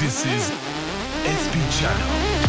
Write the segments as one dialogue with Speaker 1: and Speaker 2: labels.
Speaker 1: This is Espiciano. This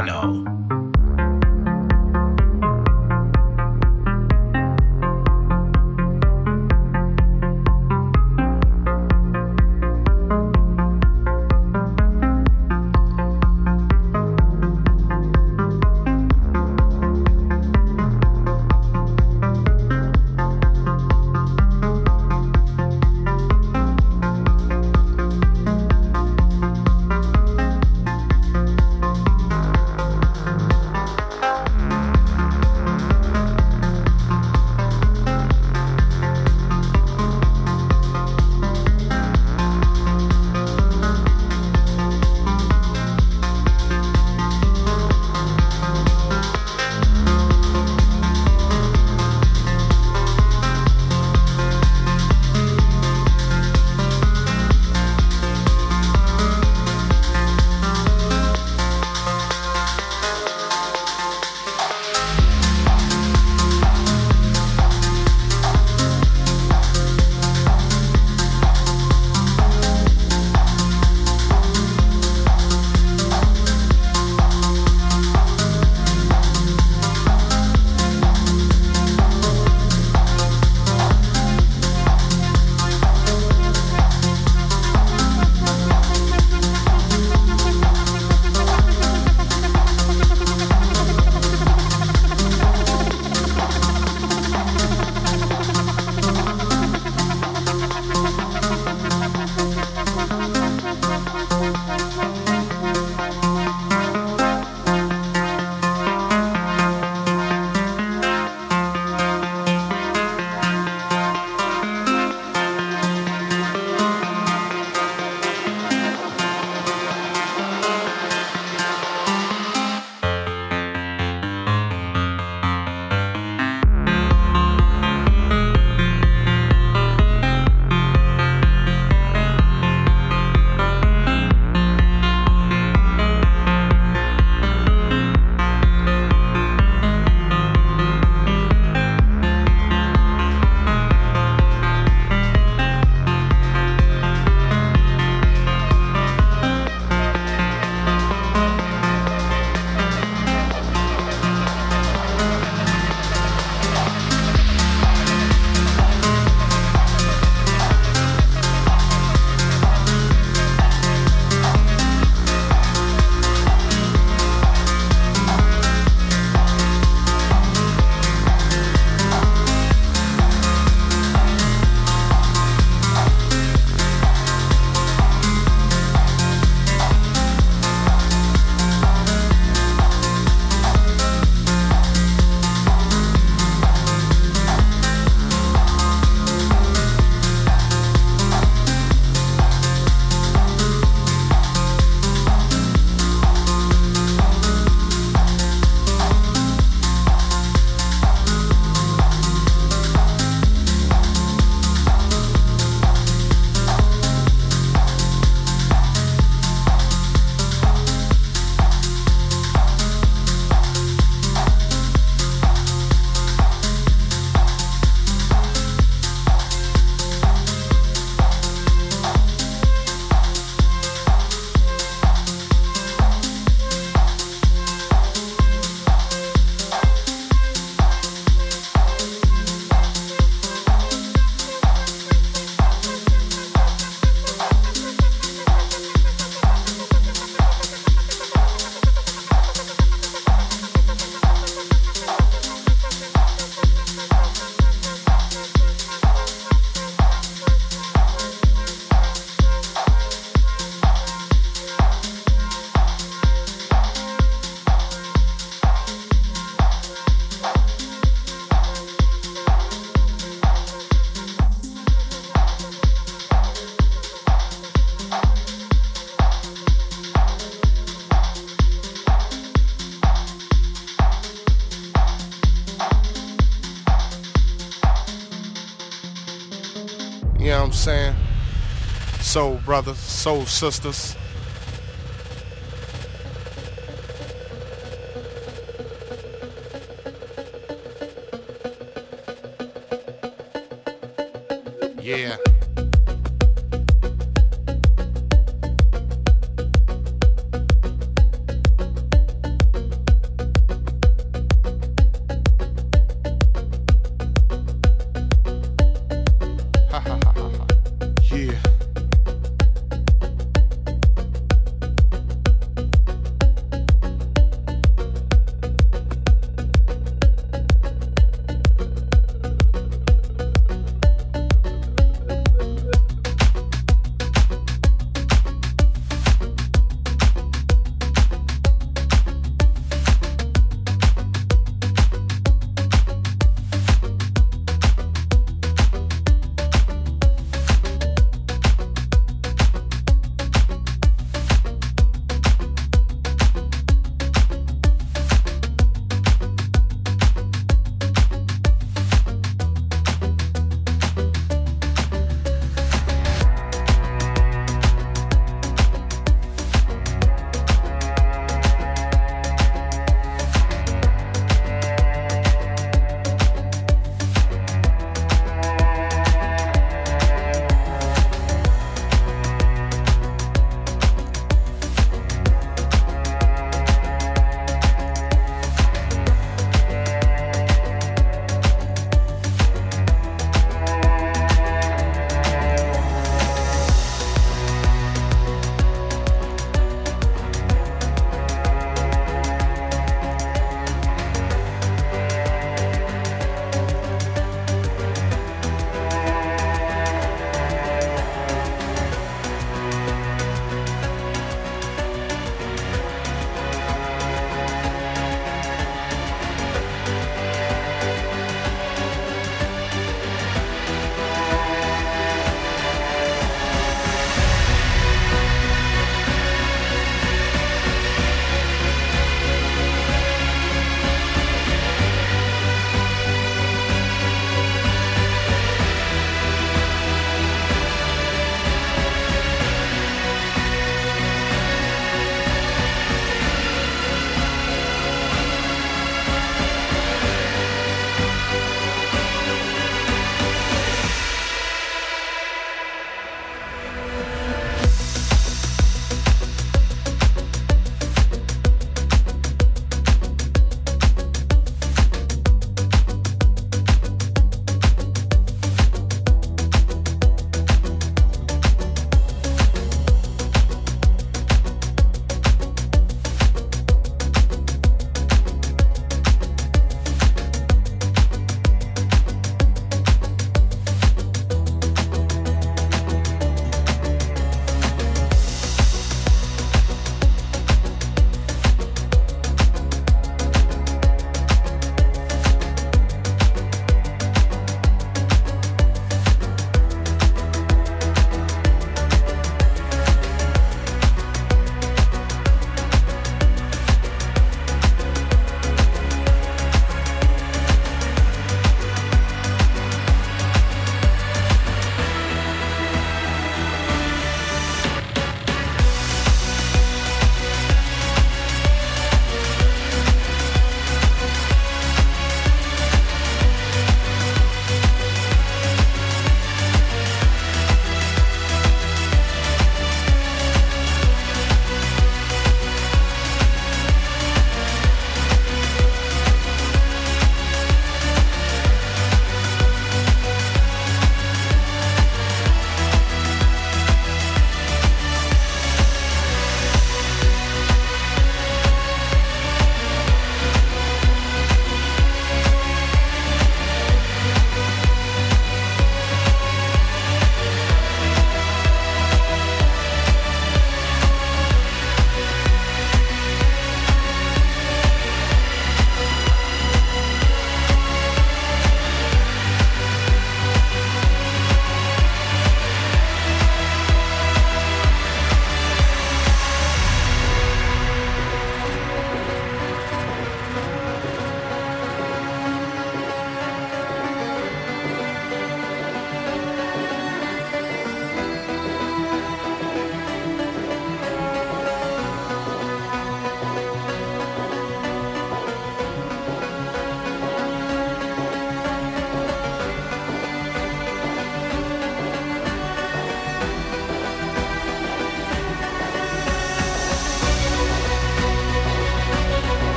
Speaker 1: I know. SP saying?
Speaker 2: soul brothers, soul sisters.